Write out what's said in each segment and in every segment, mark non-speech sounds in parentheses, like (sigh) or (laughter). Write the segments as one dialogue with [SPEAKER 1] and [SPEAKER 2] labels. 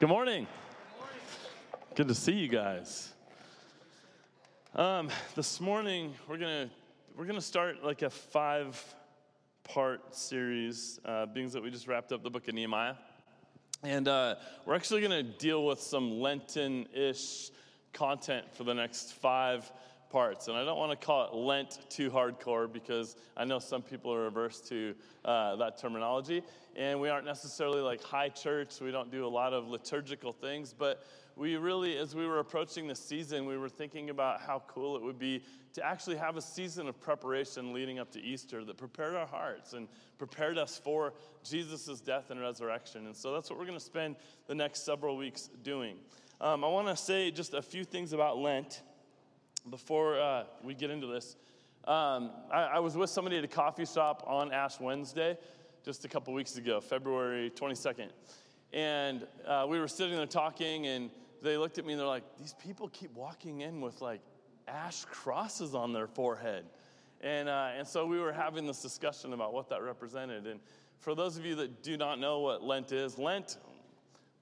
[SPEAKER 1] Good morning. Good to see you guys. Um, this morning we're gonna we're gonna start like a five part series, uh, being that we just wrapped up the book of Nehemiah, and uh, we're actually gonna deal with some Lenten ish content for the next five parts. And I don't want to call it Lent too hardcore because I know some people are averse to uh, that terminology. And we aren't necessarily like high church, we don't do a lot of liturgical things. But we really, as we were approaching the season, we were thinking about how cool it would be to actually have a season of preparation leading up to Easter that prepared our hearts and prepared us for Jesus' death and resurrection. And so that's what we're going to spend the next several weeks doing. Um, I want to say just a few things about Lent before uh, we get into this, um, I, I, was with somebody at a coffee shop on Ash Wednesday just a couple weeks ago, February 22nd. And uh, we were sitting there talking, and they looked at me and they're like, These people keep walking in with like ash crosses on their forehead. And, uh, and so we were having this discussion about what that represented. And for those of you that do not know what Lent is, Lent,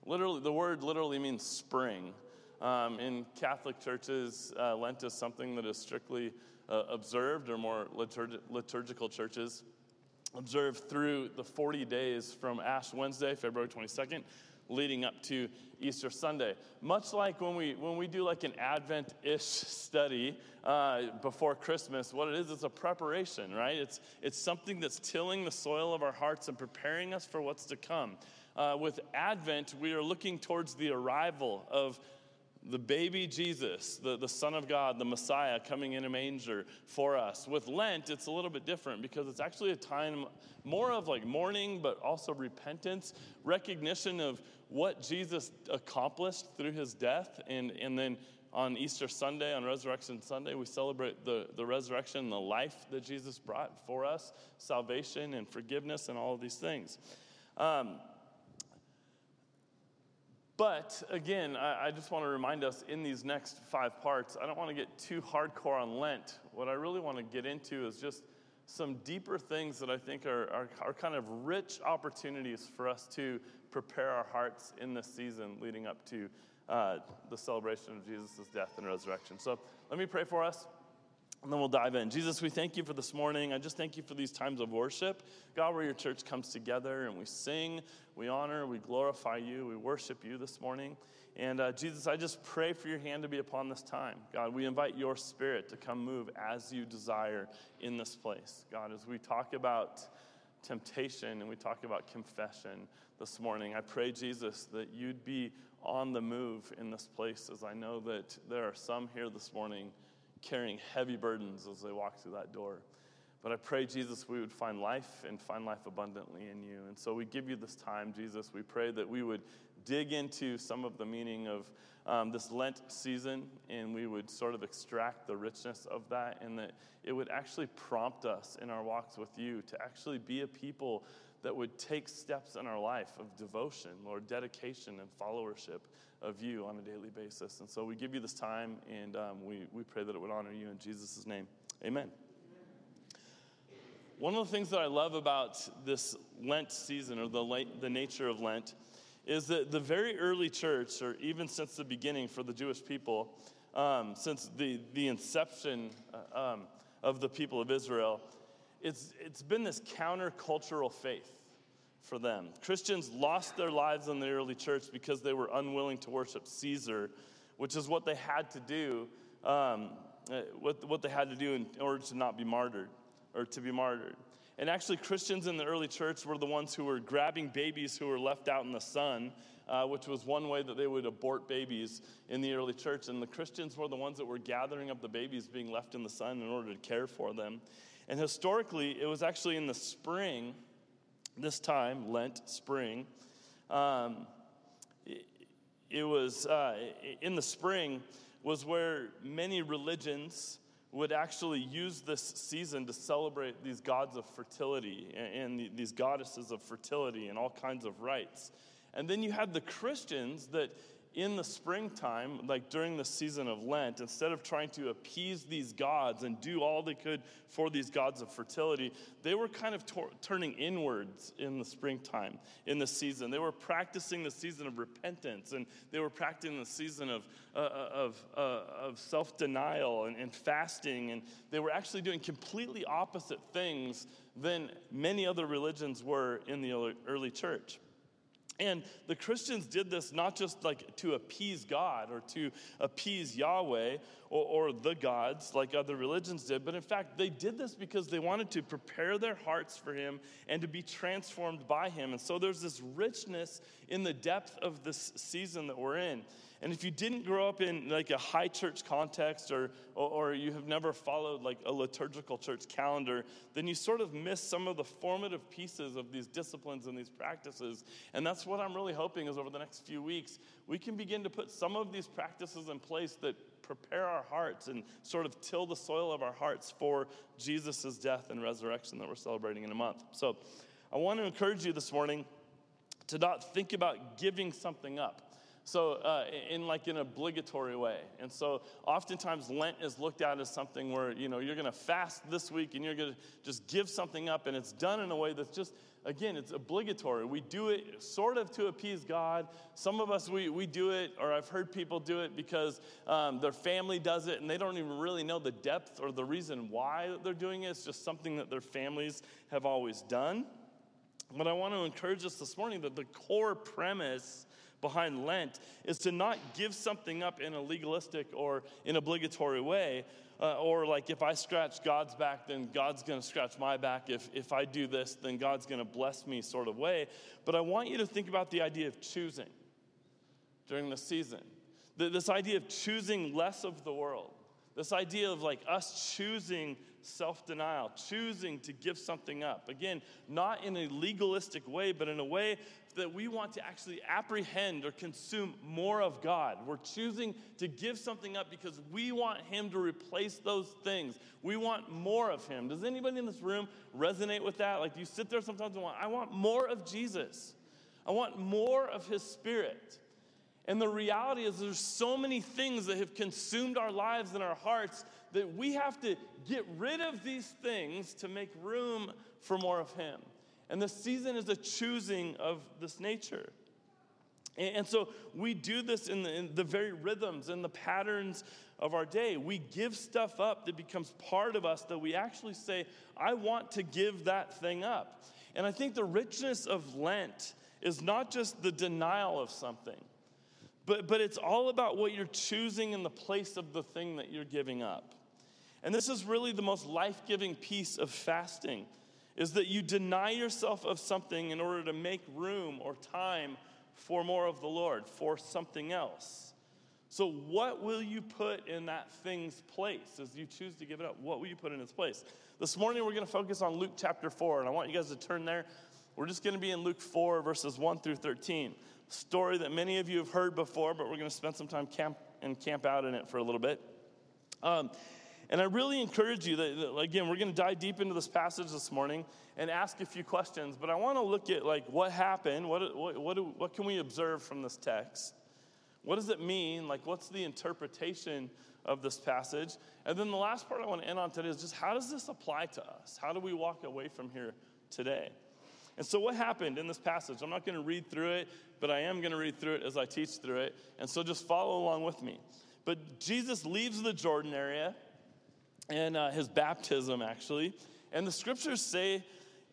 [SPEAKER 1] literally, the word literally means spring. Um, in Catholic churches, uh, Lent is something that is strictly uh, observed, or more liturg- liturgical churches observe through the 40 days from Ash Wednesday, February 22nd, leading up to Easter Sunday. Much like when we when we do like an Advent-ish study uh, before Christmas, what it is, it's a preparation, right? It's it's something that's tilling the soil of our hearts and preparing us for what's to come. Uh, with Advent, we are looking towards the arrival of the baby Jesus, the, the Son of God, the Messiah coming in a manger for us. With Lent, it's a little bit different because it's actually a time more of like mourning, but also repentance, recognition of what Jesus accomplished through his death. And, and then on Easter Sunday, on Resurrection Sunday, we celebrate the, the resurrection, the life that Jesus brought for us, salvation and forgiveness, and all of these things. Um, but again, I, I just want to remind us in these next five parts, I don't want to get too hardcore on Lent. What I really want to get into is just some deeper things that I think are, are, are kind of rich opportunities for us to prepare our hearts in this season leading up to uh, the celebration of Jesus' death and resurrection. So let me pray for us. And then we'll dive in. Jesus, we thank you for this morning. I just thank you for these times of worship. God, where your church comes together and we sing, we honor, we glorify you, we worship you this morning. And uh, Jesus, I just pray for your hand to be upon this time. God, we invite your spirit to come move as you desire in this place. God, as we talk about temptation and we talk about confession this morning, I pray, Jesus, that you'd be on the move in this place as I know that there are some here this morning carrying heavy burdens as they walk through that door. But I pray, Jesus, we would find life and find life abundantly in you. And so we give you this time, Jesus. We pray that we would dig into some of the meaning of um, this Lent season and we would sort of extract the richness of that and that it would actually prompt us in our walks with you to actually be a people that would take steps in our life of devotion, Lord, dedication and followership of you on a daily basis. And so we give you this time and um, we, we pray that it would honor you in Jesus' name. Amen. One of the things that I love about this Lent season or the, the nature of Lent is that the very early church, or even since the beginning for the Jewish people, um, since the, the inception uh, um, of the people of Israel, it's, it's been this countercultural faith for them. Christians lost their lives in the early church because they were unwilling to worship Caesar, which is what they had to do, um, uh, what, what they had to do in order to not be martyred or to be martyred. And actually, Christians in the early church were the ones who were grabbing babies who were left out in the sun, uh, which was one way that they would abort babies in the early church. And the Christians were the ones that were gathering up the babies being left in the sun in order to care for them. And historically, it was actually in the spring, this time, Lent, spring. Um, it, it, was uh, in the spring, was where many religions would actually use this season to celebrate these gods of fertility and, and these goddesses of fertility and all kinds of rites. And then you had the Christians that in the springtime, like during the season of Lent, instead of trying to appease these gods and do all they could for these gods of fertility, they were kind of tor- turning inwards in the springtime, in the season. They were practicing the season of repentance and they were practicing the season of, uh, uh of, uh, of self denial and, and fasting. And they were actually doing completely opposite things than many other religions were in the early church. And the Christians did this not just like to appease God or to appease Yahweh or, or, the gods like other religions did, but in fact, they did this because they wanted to prepare their hearts for Him and to be transformed by Him. And so there's this richness in the depth of this season that we're in. And if you didn't grow up in like a high church context or, or, or, you have never followed like a liturgical church calendar, then you sort of miss some of the formative pieces of these disciplines and these practices. And that's what I'm really hoping is over the next few weeks, we can begin to put some of these practices in place that prepare our hearts and sort of till the soil of our hearts for Jesus' death and resurrection that we're celebrating in a month. So I want to encourage you this morning to not think about giving something up. So, uh, in like an obligatory way. And so, oftentimes, Lent is looked at as something where, you know, you're going to fast this week and you're going to just give something up. And it's done in a way that's just, again, it's obligatory. We do it sort of to appease God. Some of us, we, we do it, or I've heard people do it because um, their family does it and they don't even really know the depth or the reason why they're doing it. It's just something that their families have always done. But I want to encourage us this morning that the core premise behind Lent is to not give something up in a legalistic or an obligatory way. Uh, or like if I scratch God's back, then God's going to scratch my back. If, if I do this, then God's going to bless me, sort of way. But I want you to think about the idea of choosing during the season. This idea of choosing less of the world. This idea of like us choosing self denial, choosing to give something up. Again, not in a legalistic way, but in a way that we want to actually apprehend or consume more of God. We're choosing to give something up because we want Him to replace those things. We want more of Him. Does anybody in this room resonate with that? Like, do you sit there sometimes and want, I want more of Jesus, I want more of His Spirit. And the reality is, there's so many things that have consumed our lives and our hearts that we have to get rid of these things to make room for more of Him. And the season is a choosing of this nature. And so we do this in the, in the, very rhythms and the patterns of our day. We give stuff up that becomes part of us that we actually say, I want to give that thing up. And I think the richness of Lent is not just the denial of something, but, but it's all about what you're choosing in the place of the thing that you're giving up. And this is really the most life giving piece of fasting is that you deny yourself of something in order to make room or time for more of the Lord, for something else. So, what will you put in that thing's place as you choose to give it up? What will you put in its place? This morning, we're going to focus on Luke chapter 4, and I want you guys to turn there. We're just going to be in Luke 4, verses 1 through 13. Story that many of you have heard before, but we're going to spend some time camp and camp out in it for a little bit. Um, and I really encourage you that, that again, we're going to dive deep into this passage this morning and ask a few questions. But I want to look at like what happened. What, what, what, do, what can we observe from this text? What does it mean? Like, what's the interpretation of this passage? And then the last part I want to end on today is just how does this apply to us? How do we walk away from here today? And so, what happened in this passage? I'm not going to read through it, but I am going to read through it as I teach through it. And so, just follow along with me. But Jesus leaves the Jordan area and uh, his baptism, actually. And the scriptures say,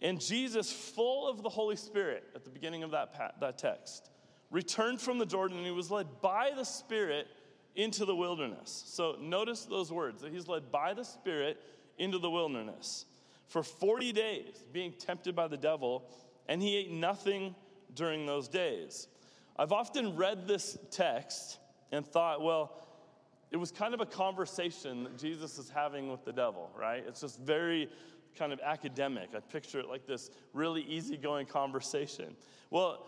[SPEAKER 1] and Jesus, full of the Holy Spirit, at the beginning of that, that text, returned from the Jordan and he was led by the Spirit into the wilderness. So notice those words that he's led by the Spirit into the wilderness for 40 days, being tempted by the devil, and he ate nothing during those days. I've often read this text and thought, well, it was kind of a conversation that Jesus is having with the devil, right? It's just very kind of academic. I picture it like this really easygoing conversation. Well,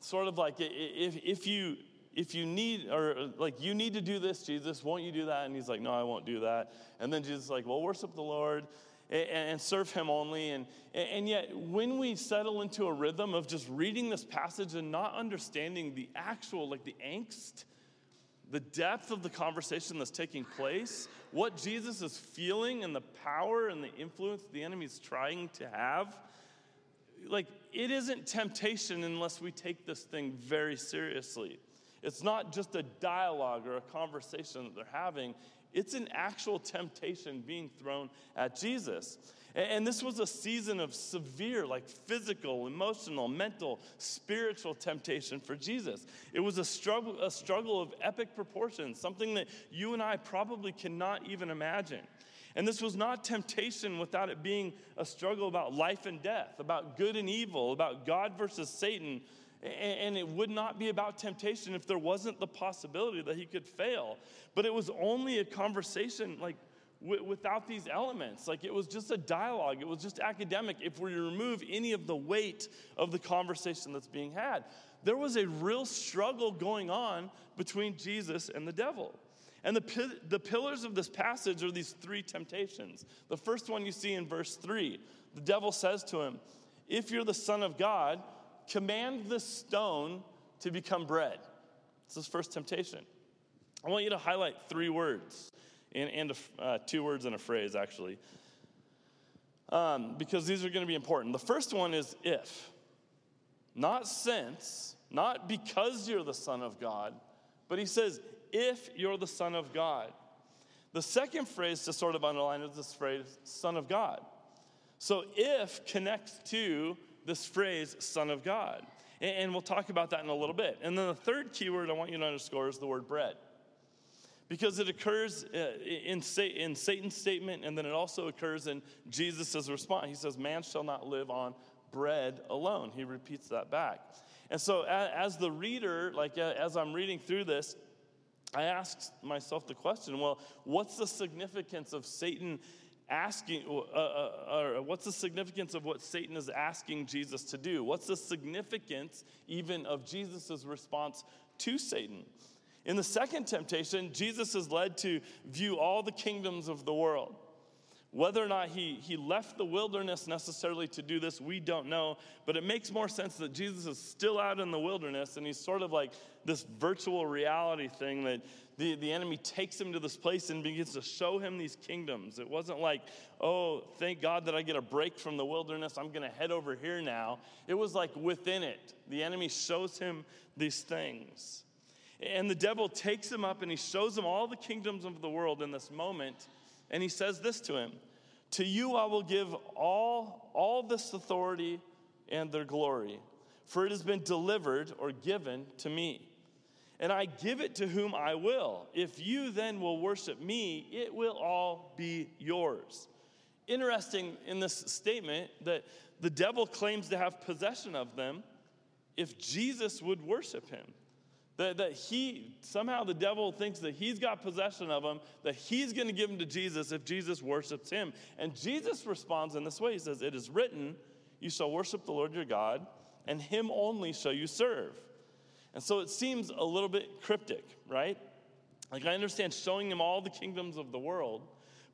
[SPEAKER 1] sort of like if, if you if you need or like you need to do this jesus won't you do that and he's like no i won't do that and then jesus is like well worship the lord and serve Him only. And, and yet, when we settle into a rhythm of just reading this passage and not understanding the actual, like the angst, the depth of the conversation that's taking place, what Jesus is feeling, and the power and the influence the enemy's trying to have, like, it isn't temptation unless we take this thing very seriously. It's not just a dialogue or a conversation that they're having, it's an actual temptation being thrown at Jesus. And this was a season of severe, like physical, emotional, mental, spiritual temptation for Jesus. It was a struggle, a struggle of epic proportions, something that you and I probably cannot even imagine. And this was not temptation without it being a struggle about life and death, about good and evil, about God versus Satan. And it would not be about temptation if there wasn't the possibility that he could fail. But it was only a conversation like without these elements. Like it was just a dialogue, it was just academic if we remove any of the weight of the conversation that's being had. There was a real struggle going on between Jesus and the devil. And the, the pillars of this passage are these three temptations. The first one you see in verse 3 the devil says to him, If you're the Son of God, command the stone to become bread. It's his first temptation. I want you to highlight three words and, and a, uh, two words and a phrase, actually, um, because these are going to be important. The first one is if, not since, not because you're the Son of God, but he says, if you're the Son of God. The second phrase to sort of underline is this phrase, Son of God. So if connects to this phrase, Son of God. And we'll talk about that in a little bit. And then the third keyword I want you to underscore is the word bread. Because it occurs uh, in Satan's statement, and then it also occurs in Jesus' response. He says, Man shall not live on bread alone. He repeats that back. And so, as the reader, like as I'm reading through this, I asked myself the question well, what's the significance of Satan asking, uh, uh, uh, what's the significance of what Satan is asking Jesus to do? What's the significance even of Jesus' response to Satan? In the second temptation, Jesus is led to view all the kingdoms of the world. Whether or not he, he left the wilderness necessarily to do this, we don't know. But it makes more sense that Jesus is still out in the wilderness and he's sort of like this virtual reality thing that the, the enemy takes him to this place and begins to show him these kingdoms. It wasn't like, oh, thank God that I get a break from the wilderness. I'm going to head over here now. It was like within it. The enemy shows him these things. And the devil takes him up and he shows him all the kingdoms of the world in this moment and he says this to him To you I will give all, all this authority and their glory, for it has been delivered or given to me. And I give it to whom I will. If you then will worship me, it will all be yours. Interesting in this statement that the devil claims to have possession of them if Jesus would worship him. That, that he, somehow the devil thinks that he's got possession of them, that he's going to give them to Jesus if Jesus worships him. And Jesus responds in this way He says, It is written, You shall worship the Lord your God, and him only shall you serve. And so it seems a little bit cryptic, right? Like I understand showing him all the kingdoms of the world,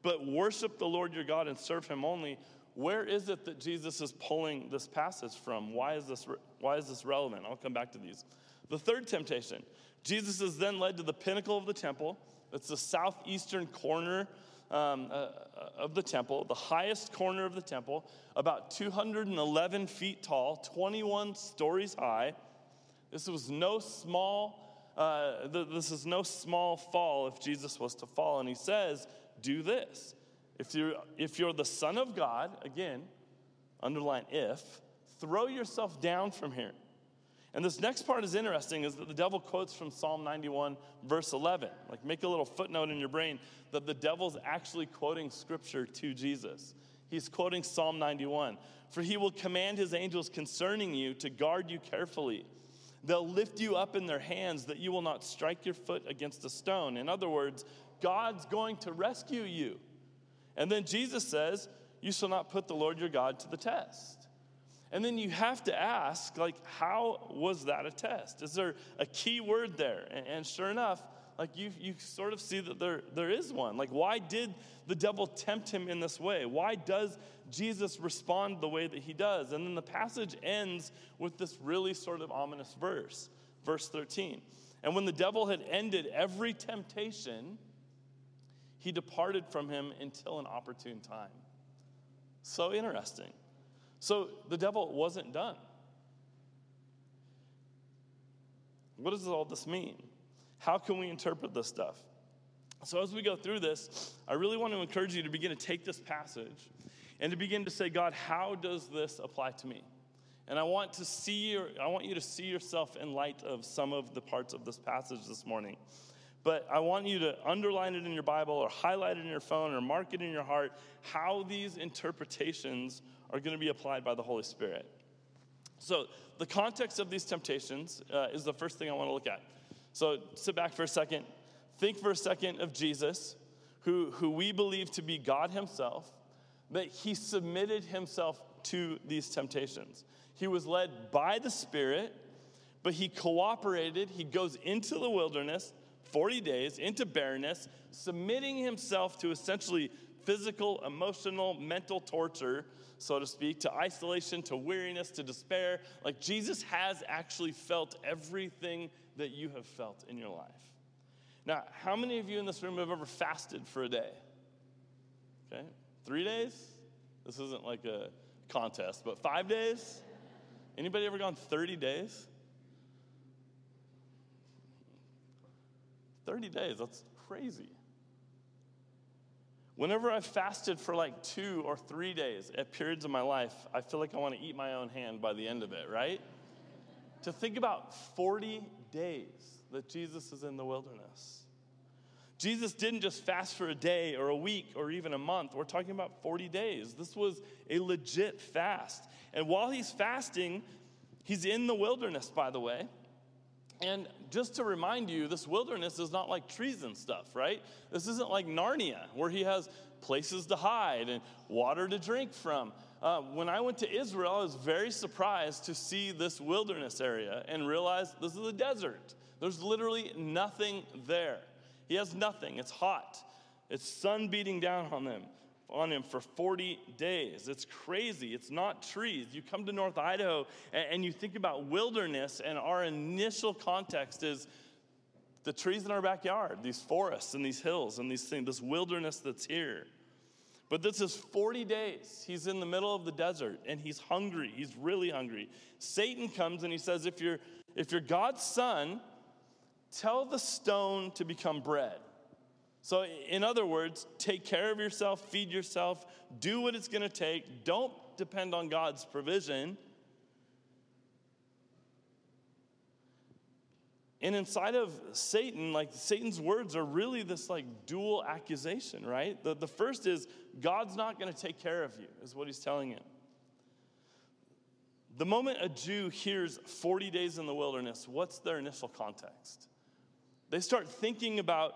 [SPEAKER 1] but worship the Lord your God and serve him only. Where is it that Jesus is pulling this passage from? Why is this, why is this relevant? I'll come back to these. The third temptation Jesus is then led to the pinnacle of the temple. It's the southeastern corner um, uh, of the temple, the highest corner of the temple, about 211 feet tall, 21 stories high. This was no small, uh, this is no small fall if Jesus was to fall. And he says, Do this. If you're, if you're the Son of God, again, underline if, throw yourself down from here. And this next part is interesting is that the devil quotes from Psalm 91, verse 11. Like, make a little footnote in your brain that the devil's actually quoting scripture to Jesus. He's quoting Psalm 91 For he will command his angels concerning you to guard you carefully. They'll lift you up in their hands that you will not strike your foot against a stone. In other words, God's going to rescue you. And then Jesus says, You shall not put the Lord your God to the test. And then you have to ask, like, how was that a test? Is there a key word there? And, sure enough, like you, you sort of see that there, there is one. Like, why did the devil tempt him in this way? Why does Jesus respond the way that he does? And then the passage ends with this really sort of ominous verse, verse 13. And when the devil had ended every temptation, he departed from him until an opportune time. So interesting. So the devil wasn't done. What does all this mean? How can we interpret this stuff? So, as we go through this, I really want to encourage you to begin to take this passage and to begin to say, God, how does this apply to me? And I want to see your, I want you to see yourself in light of some of the parts of this passage this morning. But I want you to underline it in your Bible or highlight it in your phone or mark it in your heart how these interpretations are going to be applied by the Holy Spirit. So, the context of these temptations uh, is the first thing I want to look at. So, sit back for a second. Think for a second of Jesus, who, who we believe to be God Himself, that He submitted Himself to these temptations. He was led by the Spirit, but He cooperated. He goes into the wilderness 40 days, into barrenness, submitting Himself to essentially physical, emotional, mental torture so to speak, to isolation, to weariness, to despair. Like Jesus has actually felt everything that you have felt in your life. Now, how many of you in this room have ever fasted for a day? Okay, three days? This isn't like a contest, but five days? Anybody ever gone 30 days? 30 days, that's crazy. Whenever I've fasted for like two or three days at periods of my life, I feel like I want to eat my own hand by the end of it, right? to think about 40 days that Jesus is in the wilderness. Jesus didn't just fast for a day or a week or even a month. We're talking about 40 days. This was a legit fast. And while he's fasting, he's in the wilderness, by the way. And just to remind you, this wilderness is not like trees and stuff, right? This isn't like Narnia, where he has places to hide and water to drink from. Uh, when I went to Israel, I was very surprised to see this wilderness area and realize this is a desert. There's literally nothing there. He has nothing. It's hot, it's sun beating down on them on him for 40 days. It's crazy. It's not trees. You come to North Idaho and you think about wilderness, and our initial context is the trees in our backyard, these forests and these hills and these things, this wilderness that's here. But this is 40 days. He's in the middle of the desert and he's hungry. He's really hungry. Satan comes and he says, If you're, if you're God's son, tell the stone to become bread. So, in other words, take care of yourself, feed yourself, do what it's going to take. Don't depend on God's provision. And inside of Satan, like Satan's words are really this like dual accusation, right? The, the first is God's not going to take care of you, is what he's telling him. The moment a Jew hears 40 days in the wilderness, what's their initial context? They start thinking about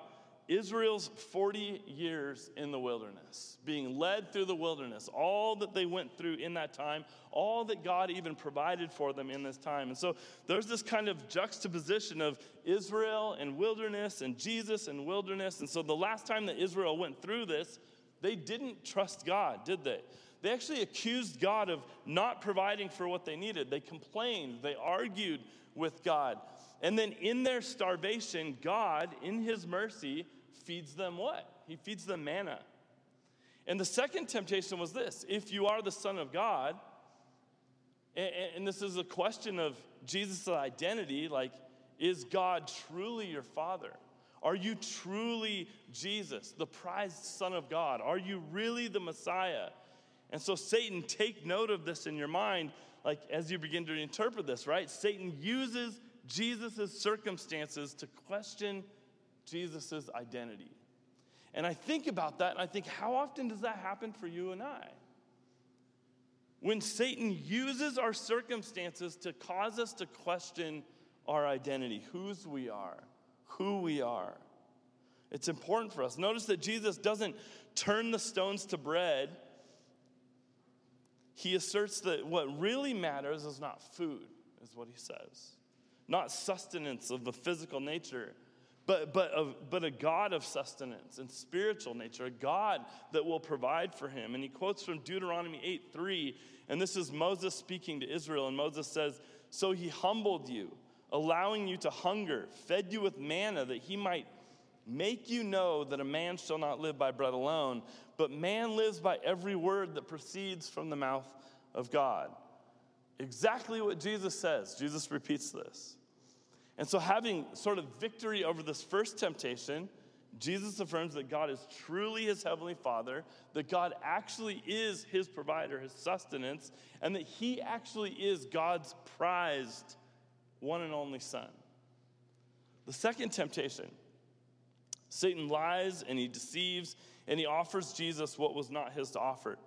[SPEAKER 1] Israel's 40 years in the wilderness, being led through the wilderness, all that they went through in that time, all that God even provided for them in this time. And so there's this kind of juxtaposition of Israel and wilderness and Jesus and wilderness. And so the last time that Israel went through this, they didn't trust God, did they? They actually accused God of not providing for what they needed. They complained, they argued with God. And then in their starvation, God, in his mercy, feeds them what? He feeds them manna. And the second temptation was this if you are the Son of God, and, this is a question of Jesus' identity like, is God truly your Father? Are you truly Jesus, the prized Son of God? Are you really the Messiah? And so, Satan, take note of this in your mind, like as you begin to interpret this, right? Satan uses Jesus' circumstances to question Jesus' identity. And I think about that and I think, how often does that happen for you and I? When Satan uses our circumstances to cause us to question our identity, whose we are, who we are. It's important for us. Notice that Jesus doesn't turn the stones to bread. He asserts that what really matters is not food, is what he says not sustenance of the physical nature, but, but, but a God of sustenance and spiritual nature, a God that will provide for him. And he quotes from Deuteronomy 8 3, and this is Moses speaking to Israel. And Moses says, So he humbled you, allowing you to hunger, fed you with manna, that he might make you know that a man shall not live by bread alone, but man lives by every word that proceeds from the mouth of God. Exactly what Jesus says. Jesus repeats this. And so, having sort of victory over this first temptation, Jesus affirms that God is truly his heavenly father, that God actually is his provider, his sustenance, and that he actually is God's prized one and only son. The second temptation Satan lies and he deceives and he offers Jesus what was not his to offer.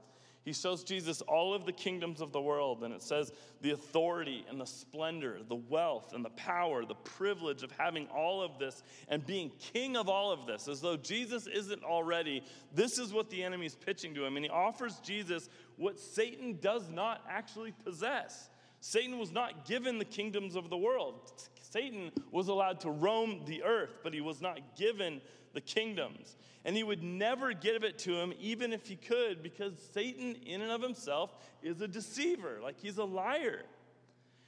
[SPEAKER 1] He shows Jesus all of the kingdoms of the world, and it says the authority and the splendor, the wealth and the power, the privilege of having all of this and being king of all of this, as though Jesus isn't already. This is what the enemy is pitching to him, and he offers Jesus what Satan does not actually possess. Satan was not given the kingdoms of the world. Satan was allowed to roam the earth, but he was not given the kingdoms. And he would never give it to him, even if he could, because Satan, in and of himself, is a deceiver. Like he's a liar.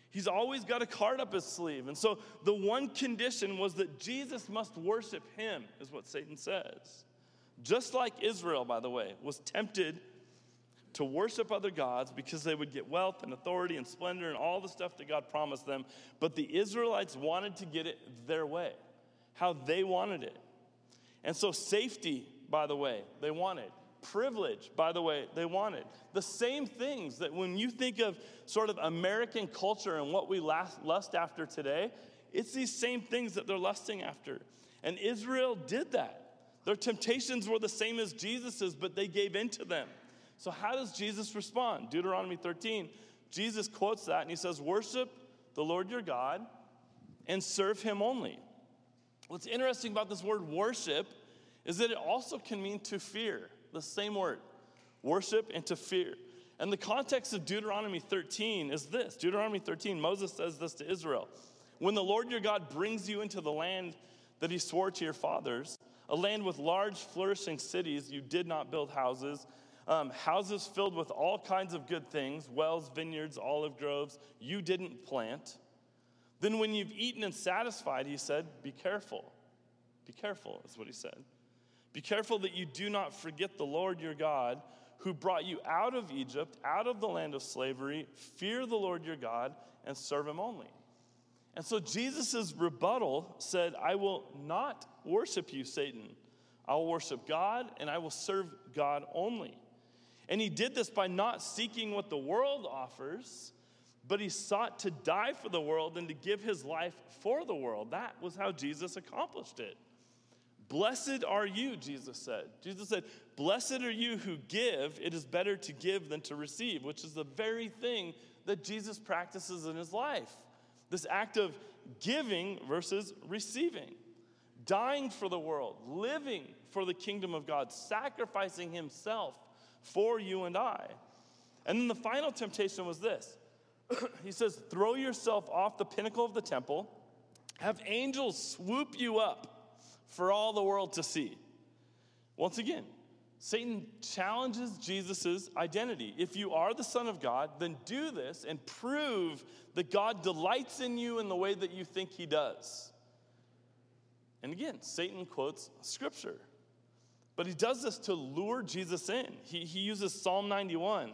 [SPEAKER 1] He's always got a card up his sleeve. And so the one condition was that Jesus must worship him, is what Satan says. Just like Israel, by the way, was tempted to worship other gods because they would get wealth and authority and splendor and all the stuff that God promised them. But the Israelites wanted to get it their way, how they wanted it. And so, safety, by the way, they wanted. Privilege, by the way, they wanted. The same things that when you think of sort of American culture and what we lust after today, it's these same things that they're lusting after. And Israel did that. Their temptations were the same as Jesus's, but they gave in to them. So, how does Jesus respond? Deuteronomy 13, Jesus quotes that and he says, Worship the Lord your God and serve him only. What's interesting about this word worship is that it also can mean to fear, the same word, worship and to fear. And the context of Deuteronomy 13 is this Deuteronomy 13, Moses says this to Israel When the Lord your God brings you into the land that he swore to your fathers, a land with large, flourishing cities, you did not build houses, um, houses filled with all kinds of good things, wells, vineyards, olive groves, you didn't plant. Then, when you've eaten and satisfied, he said, Be careful. Be careful, is what he said. Be careful that you do not forget the Lord your God, who brought you out of Egypt, out of the land of slavery. Fear the Lord your God and serve him only. And so Jesus' rebuttal said, I will not worship you, Satan. I will worship God and I will serve God only. And he did this by not seeking what the world offers, but he sought to die for the world and to give his life for the world. That was how Jesus accomplished it. Blessed are you, Jesus said. Jesus said, Blessed are you who give. It is better to give than to receive, which is the very thing that Jesus practices in his life. This act of giving versus receiving, dying for the world, living for the kingdom of God, sacrificing himself for you and I. And then the final temptation was this (coughs) he says, Throw yourself off the pinnacle of the temple, have angels swoop you up for all the world to see. Once again, Satan challenges Jesus' identity. If you are the Son of God, then do this and prove that God delights in you in the way that you think he does. And again, Satan quotes scripture. But he does this to lure Jesus in. He, he uses Psalm 91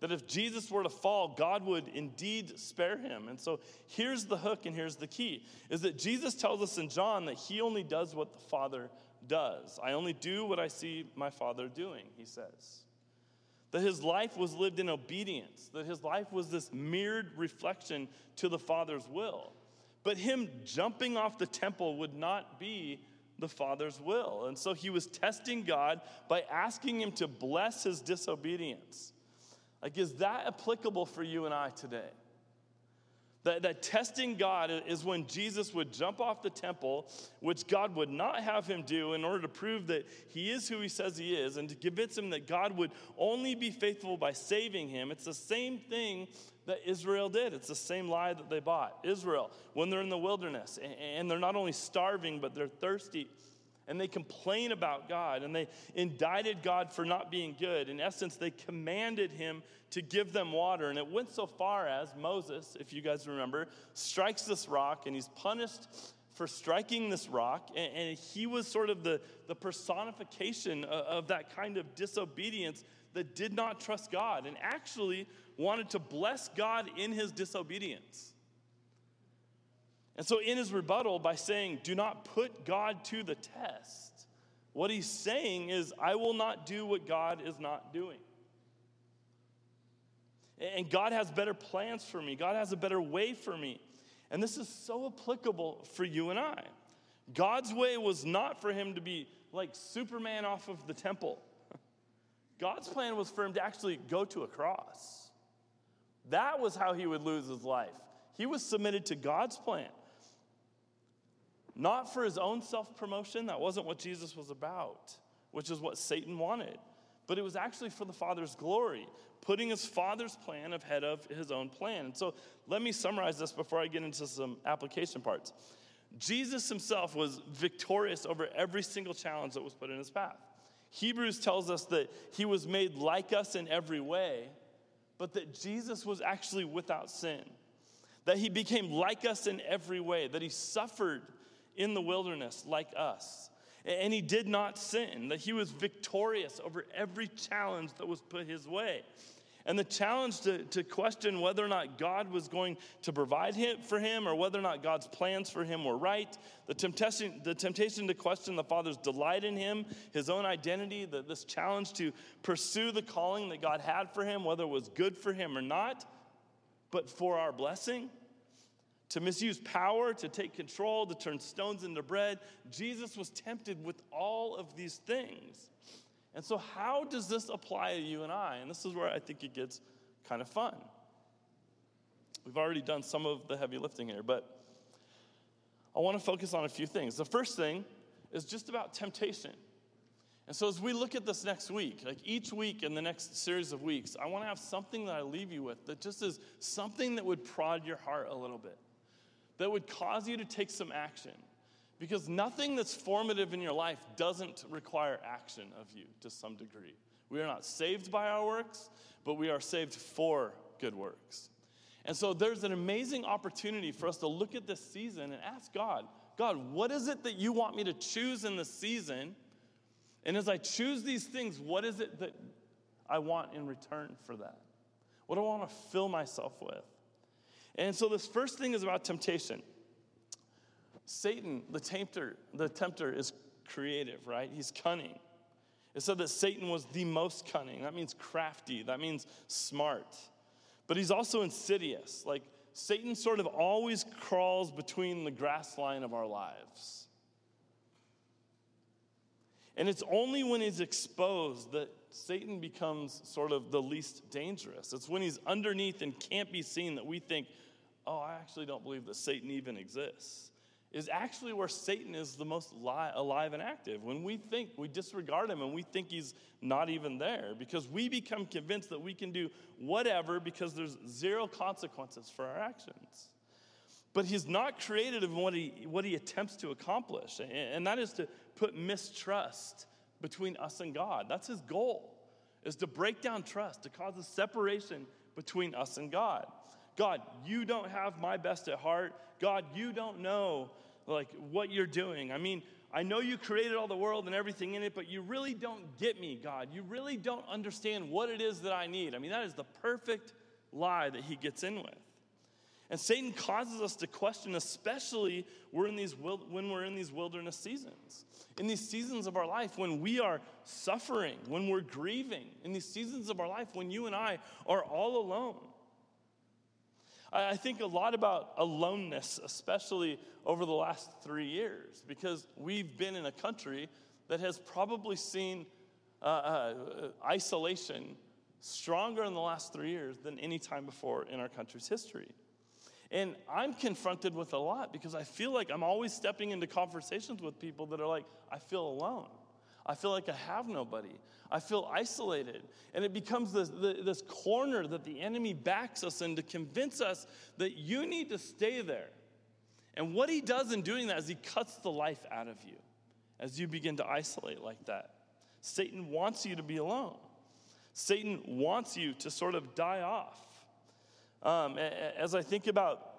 [SPEAKER 1] that if Jesus were to fall, God would indeed spare him. And so here's the hook and here's the key is that Jesus tells us in John that he only does what the Father does. I only do what I see my Father doing, he says. That his life was lived in obedience, that his life was this mirrored reflection to the Father's will. But him jumping off the temple would not be the Father's will. And so he was testing God by asking him to bless his disobedience. Like, is that applicable for you and I today? That, that testing God is when Jesus would jump off the temple, which God would not have him do in order to prove that he is who he says he is and to convince him that God would only be faithful by saving him. It's the same thing that Israel did. It's the same lie that they bought. Israel, when they're in the wilderness and they're not only starving, but they're thirsty and they complain about God and they indicted God for not being good. In essence, they commanded him to give them water. And it went so far as Moses, if you guys remember, strikes this rock and he's punished for striking this rock. And, he was sort of the, the personification of that kind of disobedience that did not trust God and actually wanted to bless God in his disobedience. And so, in his rebuttal, by saying, Do not put God to the test, what he's saying is, I will not do what God is not doing. And God has better plans for me, God has a better way for me. And this is so applicable for you and I. God's way was not for him to be like Superman off of the temple. (laughs) God's plan was for him to actually go to a cross. That was how he would lose his life. He was submitted to God's plan. Not for his own self promotion, that wasn't what Jesus was about, which is what Satan wanted. But it was actually for the Father's glory, putting his Father's plan ahead of his own plan. And so let me summarize this before I get into some application parts. Jesus himself was victorious over every single challenge that was put in his path. Hebrews tells us that he was made like us in every way, but that Jesus was actually without sin. That he became like us in every way, that he suffered in the wilderness like us. And he did not sin, that he was victorious over every challenge that was put his way. And the challenge to, to question whether or not God was going to provide him, for him or whether or not God's plans for him were right, the temptation, the temptation to question the Father's delight in him, his own identity, the, this challenge to pursue the calling that God had for him, whether it was good for him or not, but for our blessing to misuse power, to take control, to turn stones into bread. Jesus was tempted with all of these things. And so, how does this apply to you and I? And this is where I think it gets kind of fun. We've already done some of the heavy lifting here, but I want to focus on a few things. The first thing is just about temptation. And so, as we look at this next week, like each week in the next series of weeks, I want to have something that I leave you with that just is something that would prod your heart a little bit that would cause you to take some action. Because nothing that's formative in your life doesn't require action of you to some degree. We are not saved by our works, but we are saved for good works. And so there's an amazing opportunity for us to look at this season and ask God, God, what is it that you want me to choose in this season? And as I choose these things, what is it that I want in return for that? What do I want to fill myself with? And so this first thing is about temptation. Satan, the tempter, the tempter is creative, right? He's cunning. It said that Satan was the most cunning. That means crafty. That means smart. But he's also insidious. Like Satan sort of always crawls between the grass line of our lives. And it's only when he's exposed that Satan becomes sort of the least dangerous. It's when he's underneath and can't be seen that we think, oh, I actually don't believe that Satan even exists, is actually where Satan is the most li- alive and active. When we think, we disregard him and we think he's not even there because we become convinced that we can do whatever because there's zero consequences for our actions. But he's not creative in what he, what he attempts to accomplish, and that is to put mistrust between us and God. That's his goal, is to break down trust, to cause a separation between us and God. God, you don't have my best at heart. God, you don't know like what you're doing. I mean, I know you created all the world and everything in it, but you really don't get me, God. You really don't understand what it is that I need. I mean, that is the perfect lie that he gets in with. And Satan causes us to question, especially we're in these, when we're in these wilderness seasons. In these seasons of our life when we are suffering, when we're grieving, in these seasons of our life when you and I are all alone. I think a lot about aloneness, especially over the last three years, because we've been in a country that has probably seen uh, uh, isolation stronger in the last three years than any time before in our country's history. And I'm confronted with a lot because I feel like I'm always stepping into conversations with people that are like, I feel alone. I feel like I have nobody. I feel isolated. And it becomes this, this corner that the enemy backs us in to convince us that you need to stay there. And what he does in doing that is he cuts the life out of you as you begin to isolate like that. Satan wants you to be alone, Satan wants you to sort of die off. Um, as I think about,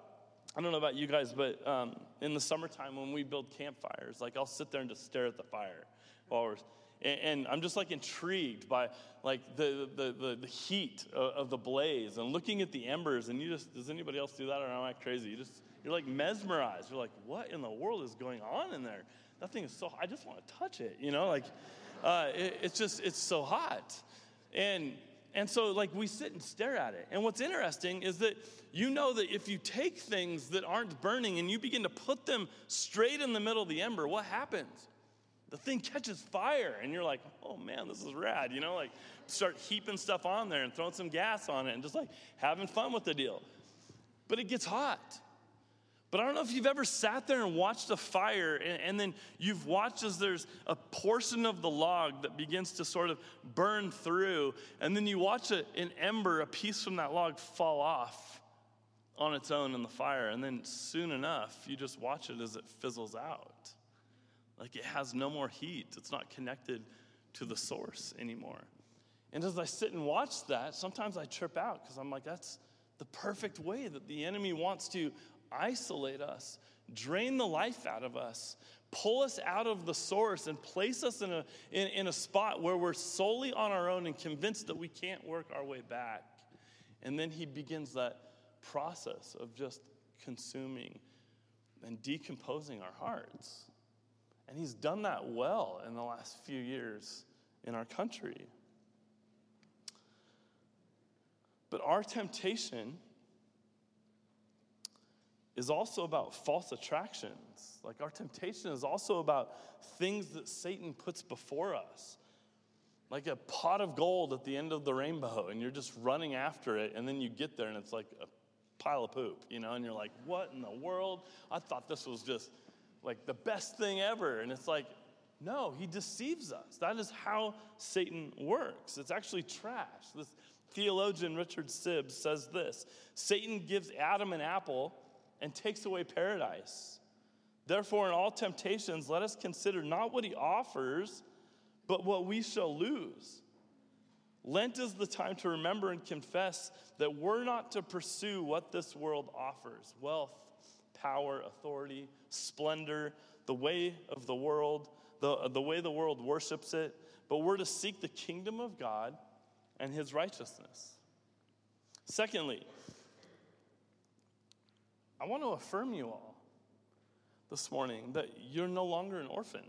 [SPEAKER 1] I don't know about you guys, but um, in the summertime when we build campfires, like I'll sit there and just stare at the fire while we're and, I'm just like intrigued by like the, the, the, the heat of, of, the blaze and looking at the embers. And you just, does anybody else do that or am I crazy? You just, you're like mesmerized. You're like, what in the world is going on in there? That thing is so, I just want to touch it, you know, like uh, it, it's just, it's so hot. And, and so like we sit and stare at it. And what's interesting is that you know that if you take things that aren't burning and you begin to put them straight in the middle of the ember, what happens? The thing catches fire and you're like oh man this is rad you know like start heaping stuff on there and throwing some gas on it and just like having fun with the deal. But it gets hot. But i don't know if you've ever sat there and watched a fire and, and then you've watched as there's a portion of the log that begins to sort of burn through and then you watch a, an ember a piece from that log fall off on its own in the fire and then soon enough you just watch it as it fizzles out like it has no more heat, it's not connected to the source anymore. And as I sit and watch that, sometimes I trip out because I'm like, that's the perfect way that the enemy wants to isolate us, drain the life out of us, pull us out of the source, and place us in a, in, in a spot where we're solely on our own and convinced that we can't work our way back. And then he begins that process of just consuming and decomposing our hearts. And he's done that well in the last few years in our country. But our temptation is also about false attractions. Like our temptation is also about things that Satan puts before us. Like a pot of gold at the end of the rainbow, and you're just running after it, and then you get there and it's like a pile of poop, you know, and you're like, what in the world? I thought this was just like the best thing ever. And it's like, no, he deceives us. That is how Satan works. It's actually trash. This theologian Richard Sibbes says this Satan gives Adam an apple and takes away paradise. Therefore, in all temptations, let us consider not what he offers, but what we shall lose. Lent is the time to remember and confess that we're not to pursue what this world offers wealth, power, authority, splendor, the way of the world, the, the way the world worships it, but we're to seek the kingdom of God and his righteousness. Secondly, I want to affirm you all this morning that you're no longer an orphan.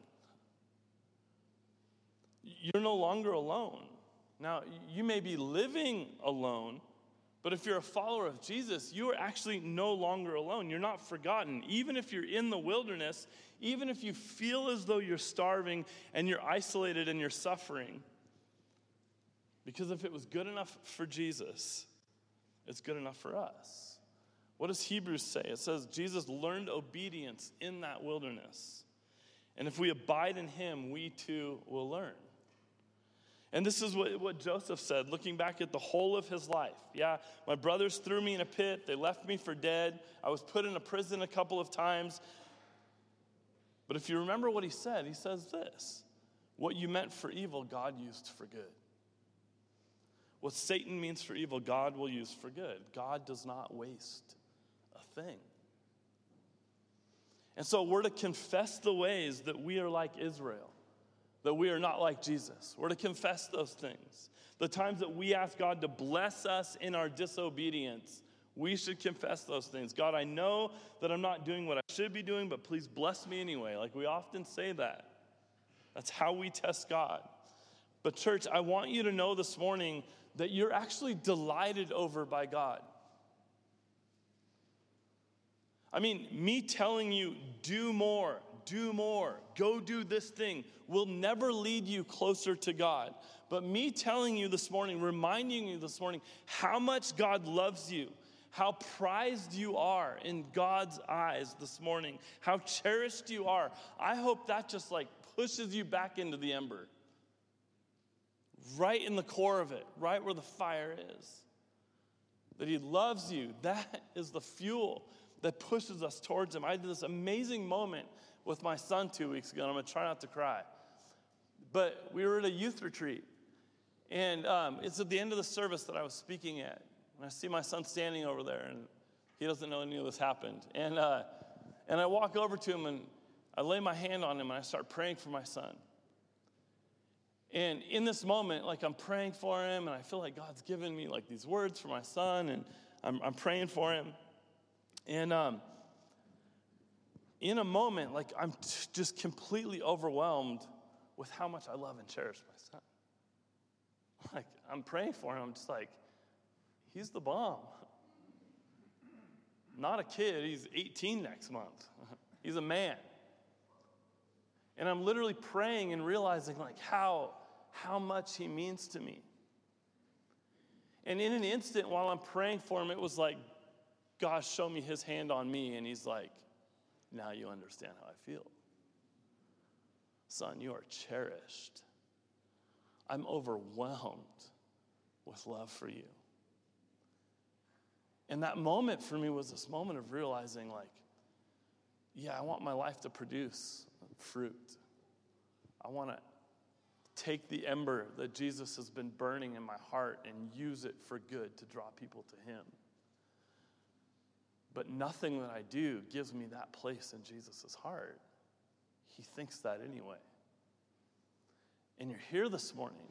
[SPEAKER 1] You're no longer alone. Now, you may be living alone, but if you're a follower of Jesus, you are actually no longer alone. You're not forgotten. Even if you're in the wilderness, even if you feel as though you're starving and you're isolated and you're suffering, because if it was good enough for Jesus, it's good enough for us. What does Hebrews say? It says Jesus learned obedience in that wilderness. And if we abide in him, we too will learn. And this is what, what Joseph said, looking back at the whole of his life. Yeah, my brothers threw me in a pit. They left me for dead. I was put in a prison a couple of times. But if you remember what he said, he says this What you meant for evil, God used for good. What Satan means for evil, God will use for good. God does not waste a thing. And so we're to confess the ways that we are like Israel that we are not like Jesus. We're to confess those things. The times that we ask God to bless us in our disobedience, we should confess those things. God, I know that I'm not doing what I should be doing, but please bless me anyway. Like we often say that. That's how we test God. But, church, I want you to know this morning that you're actually delighted over by God. I mean, me telling you, do more, do more, go do this thing, will never lead you closer to God. But me telling you this morning, reminding you this morning how much God loves you, how prized you are in God's eyes this morning, how cherished you are. I hope that just like pushes you back into the ember, right in the core of it, right where the fire is. That He loves you. That is the fuel that pushes us towards Him. I had this amazing moment with my son two weeks ago, and I'm gonna try not to cry. But we were at a youth retreat, and um, it's at the end of the service that I was speaking at. And I see my son standing over there, and he doesn't know any of this happened. And, uh, and I walk over to him, and I lay my hand on him, and I start praying for my son. And in this moment, like I'm praying for him, and I feel like God's given me like these words for my son, and I'm, I'm praying for him. And um, in a moment, like I'm t- just completely overwhelmed with how much I love and cherish my son. (laughs) Like I'm praying for him, I'm just like, He's the bomb. Not a kid, he's 18 next month. (laughs) He's a man. And I'm literally praying and realizing like how how much he means to me. And in an instant while I'm praying for him, it was like God show me his hand on me and he's like, now you understand how I feel. Son, you are cherished. I'm overwhelmed with love for you. And that moment for me was this moment of realizing, like, yeah, I want my life to produce fruit. I want to take the ember that Jesus has been burning in my heart and use it for good to draw people to Him. But nothing that I do gives me that place in Jesus' heart. He thinks that anyway. And you're here this morning,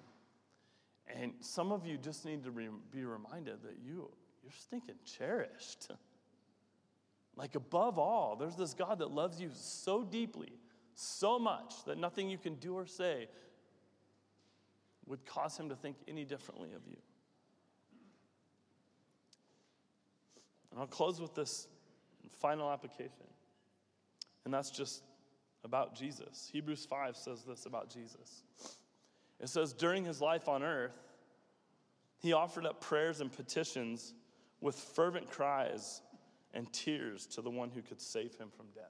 [SPEAKER 1] and some of you just need to re- be reminded that you you're stinking cherished. (laughs) like, above all, there's this God that loves you so deeply, so much, that nothing you can do or say would cause him to think any differently of you. And I'll close with this final application, and that's just about Jesus. Hebrews 5 says this about Jesus. It says, during his life on earth, he offered up prayers and petitions with fervent cries and tears to the one who could save him from death.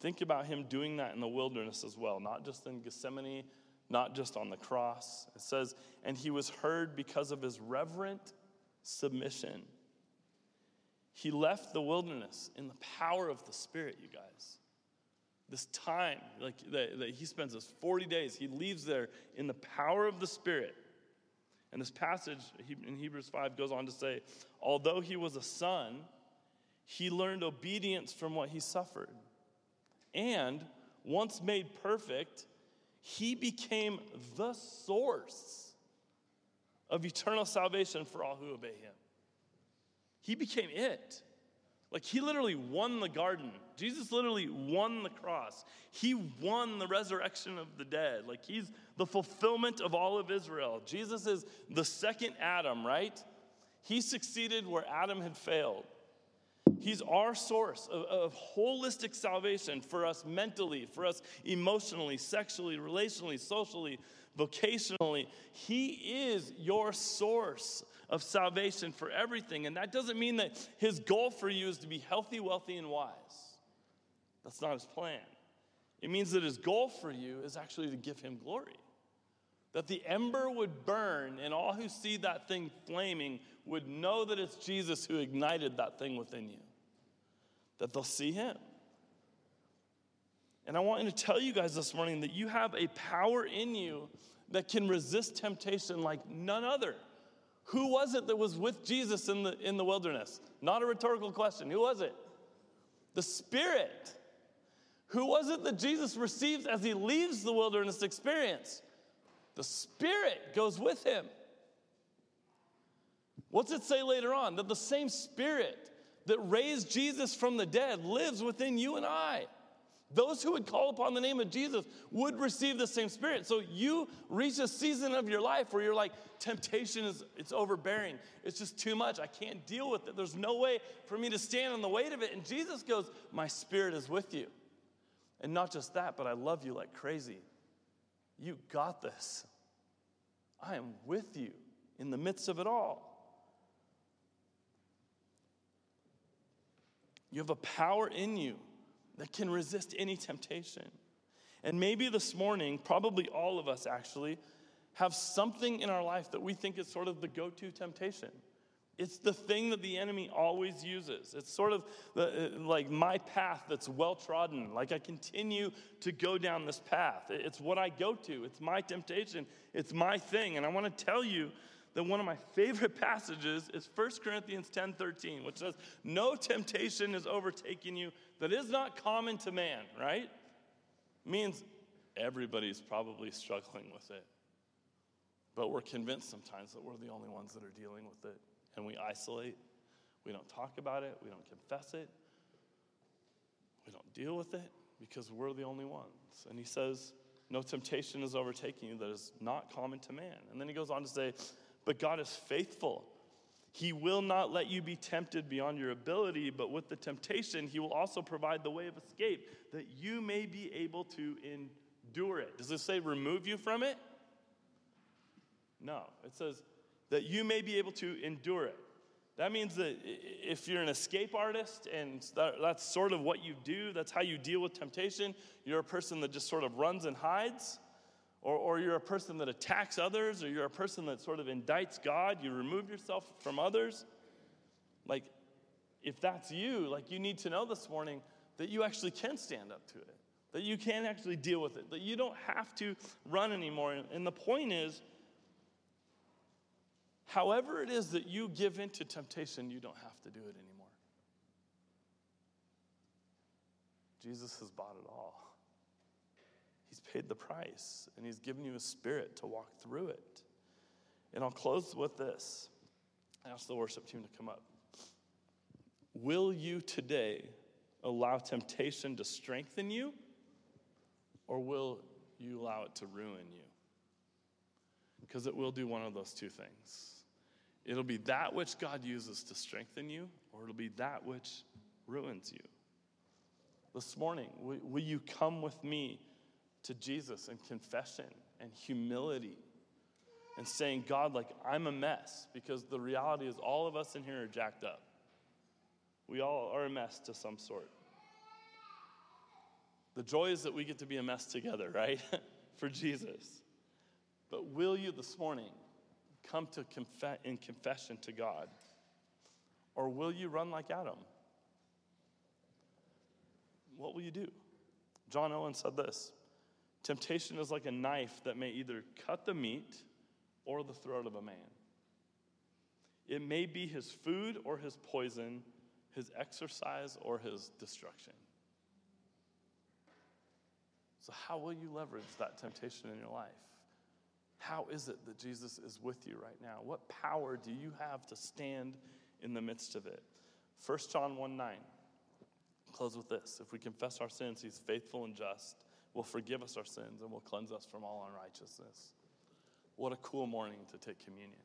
[SPEAKER 1] Think about him doing that in the wilderness as well, not just in Gethsemane, not just on the cross. It says, and he was heard because of his reverent submission. He left the wilderness in the power of the Spirit, you guys. This time, like that, that he spends his 40 days, he leaves there in the power of the Spirit. And this passage in Hebrews 5 goes on to say, although he was a son, he learned obedience from what he suffered. And once made perfect, he became the source of eternal salvation for all who obey him. He became it. Like he literally won the garden. Jesus literally won the cross. He won the resurrection of the dead. Like he's the fulfillment of all of Israel. Jesus is the second Adam, right? He succeeded where Adam had failed. He's our source of, of, holistic salvation for us mentally, for us emotionally, sexually, relationally, socially, vocationally. He is your source of salvation for everything. And that doesn't mean that his goal for you is to be healthy, wealthy, and wise. That's not his plan. It means that his goal for you is actually to give him glory. That the ember would burn, and all who see that thing flaming would know that it's Jesus who ignited that thing within you. That they'll see him. And I want to tell you guys this morning that you have a power in you that can resist temptation like none other. Who was it that was with Jesus in the, in the wilderness? Not a rhetorical question. Who was it? The Spirit. Who was it that Jesus receives as he leaves the wilderness experience? The Spirit goes with him. What's it say later on? That the same Spirit that raised Jesus from the dead lives within you and I. Those who would call upon the name of Jesus would receive the same spirit. So you reach a season of your life where you're like, temptation is it's overbearing. It's just too much. I can't deal with it. There's no way for me to stand on the weight of it. And Jesus goes, My spirit is with you. And not just that, but I love you like crazy. You got this. I am with you in the midst of it all. You have a power in you that can resist any temptation. And maybe this morning, probably all of us actually, have something in our life that we think is sort of the go to temptation. It's the thing that the enemy always uses. It's sort of the, uh, like my path that's well trodden. Like I continue to go down this path. It's what I go to. It's my temptation. It's my thing. And I want to tell you that one of my favorite (laughs) passages is 1 Corinthians 10 13, which says, No temptation is overtaking you that is not common to man, right? Means everybody's probably struggling with it. But we're convinced sometimes that we're the only ones that are dealing with it. And we isolate. We don't talk about it. We don't confess it. We don't deal with it because we're the only ones. And he says, No temptation is overtaking you that is not common to man. And then he goes on to say, But God is faithful. He will not let you be tempted beyond your ability, but with the temptation, He will also provide the way of escape that you may be able to endure it. Does it say remove you from it? No, it says that you may be able to endure it. That means that if you're an escape artist and that's sort of what you do, that's how you deal with temptation, you're a person that just sort of runs and hides, or, or you're a person that attacks others, or you're a person that sort of indicts God, you remove yourself from others. Like, if that's you, like you need to know this morning that you actually can stand up to it, that you can actually deal with it, that you don't have to run anymore. And the point is, however it is that you give in to temptation, you don't have to do it anymore. Jesus has bought it all. Paid the price, and He's given you a spirit to walk through it. And I'll close with this. I ask the worship team to come up. Will you today allow temptation to strengthen you, or will you allow it to ruin you? Because it will do one of those two things. It'll be that which God uses to strengthen you, or it'll be that which ruins you. This morning, will, will you come with me to Jesus in confession and humility and saying, God, like, I'm a mess? Because the reality is, all of us in here are jacked up. We all are a mess to some sort. The joy is that we get to be a mess together, right? (laughs) For Jesus. But will you this morning come to conf- in confession to God? Or will you run like Adam? What will you do? John Owen said this Temptation is like a knife that may either cut the meat or the throat of a man. It may be his food or his poison, his exercise or his destruction. So, how will you leverage that temptation in your life? How is it that Jesus is with you right now? What power do you have to stand in the midst of it? 1 John 1 9. Close with this. If we confess our sins, he's faithful and just, will forgive us our sins, and will cleanse us from all unrighteousness. What a cool morning to take communion.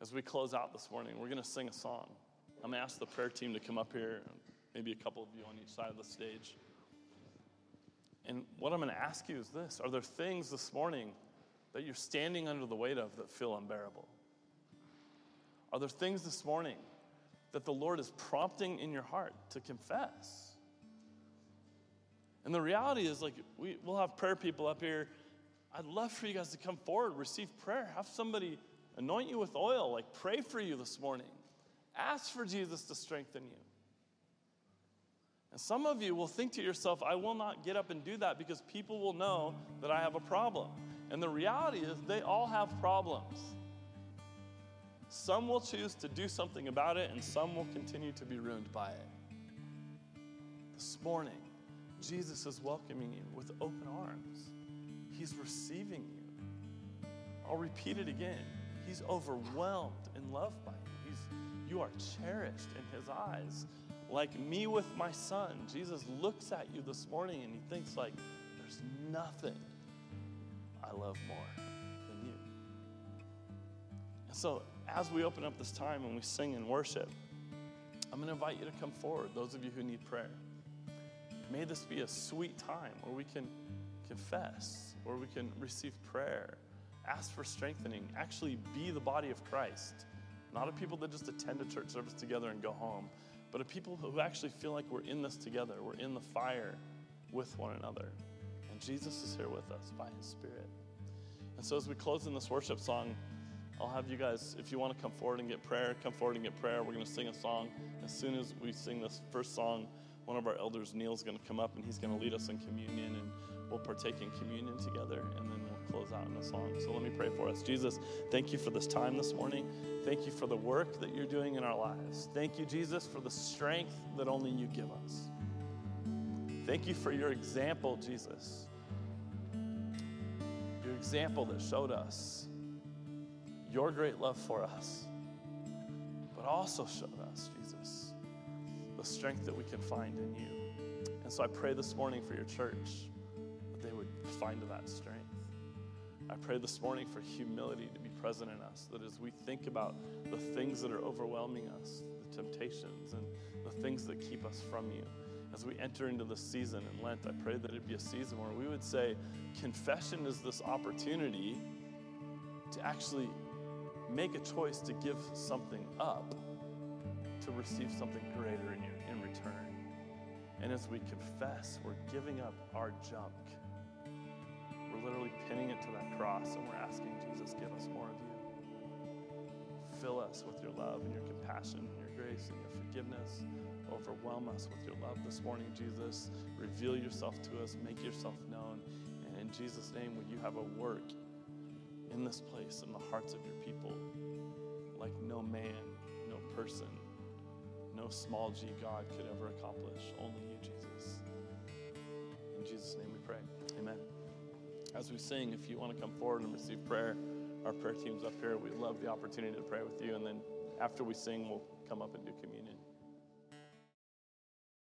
[SPEAKER 1] As we close out this morning, we're going to sing a song. I'm going to ask the prayer team to come up here, maybe a couple of you on each side of the stage. And what I'm going to ask you is this Are there things this morning that you're standing under the weight of that feel unbearable? Are there things this morning that the Lord is prompting in your heart to confess? And the reality is, like, we, we'll have prayer people up here. I'd love for you guys to come forward, receive prayer, have somebody anoint you with oil, like, pray for you this morning. Ask for Jesus to strengthen you. And some of you will think to yourself, I will not get up and do that because people will know that I have a problem. And the reality is, they all have problems. Some will choose to do something about it, and some will continue to be ruined by it. This morning, Jesus is welcoming you with open arms. He's receiving you. I'll repeat it again. He's overwhelmed in love by you. He's, you are cherished in his eyes. Like me with my son, Jesus looks at you this morning and he thinks like, there's nothing I love more than you. And so as we open up this time and we sing and worship, I'm going to invite you to come forward, those of you who need prayer. May this be a sweet time where we can confess, where we can receive prayer, ask for strengthening, actually be the body of Christ. Not a people that just attend a church service together and go home, but a people who actually feel like we're in this together. We're in the fire with one another. And Jesus is here with us by his Spirit. And so as we close in this worship song, I'll have you guys, if you want to come forward and get prayer, come forward and get prayer. We're going to sing a song. As soon as we sing this first song, one of our elders, Neil's going to come up and he's going to lead us in communion and we'll partake in communion together and then we'll close out in a song. So let me pray for us. Jesus, thank you for this time this morning. Thank you for the work that you're doing in our lives. Thank you, Jesus, for the strength that only you give us. Thank you for your example, Jesus. Your example that showed us your great love for us, but also showed us, Jesus, the strength that we can find in you. And so I pray this morning for your church that they would find that strength. I pray this morning for humility to be present in us, that as we think about the things that are overwhelming us, the temptations and the things that keep us from you, as we enter into the season in Lent, I pray that it'd be a season where we would say, confession is this opportunity to actually make a choice to give something up to receive something greater in, your, in return. And as we confess, we're giving up our junk. We're literally pinning it to that cross and we're asking Jesus, give us more of you. Fill us with your love and your compassion and your grace and your forgiveness. Overwhelm us with your love this morning, Jesus. Reveal yourself to us, make yourself known. And in Jesus' name, would you have a work in this place, in the hearts of your people, like no man, no person, no small g God could ever accomplish. Only you, Jesus. In Jesus' name we pray. Amen. As we sing, if you want to come forward and receive prayer, our prayer team's up here. We'd love the opportunity to pray with you. And then after we sing, we'll come up and do communion.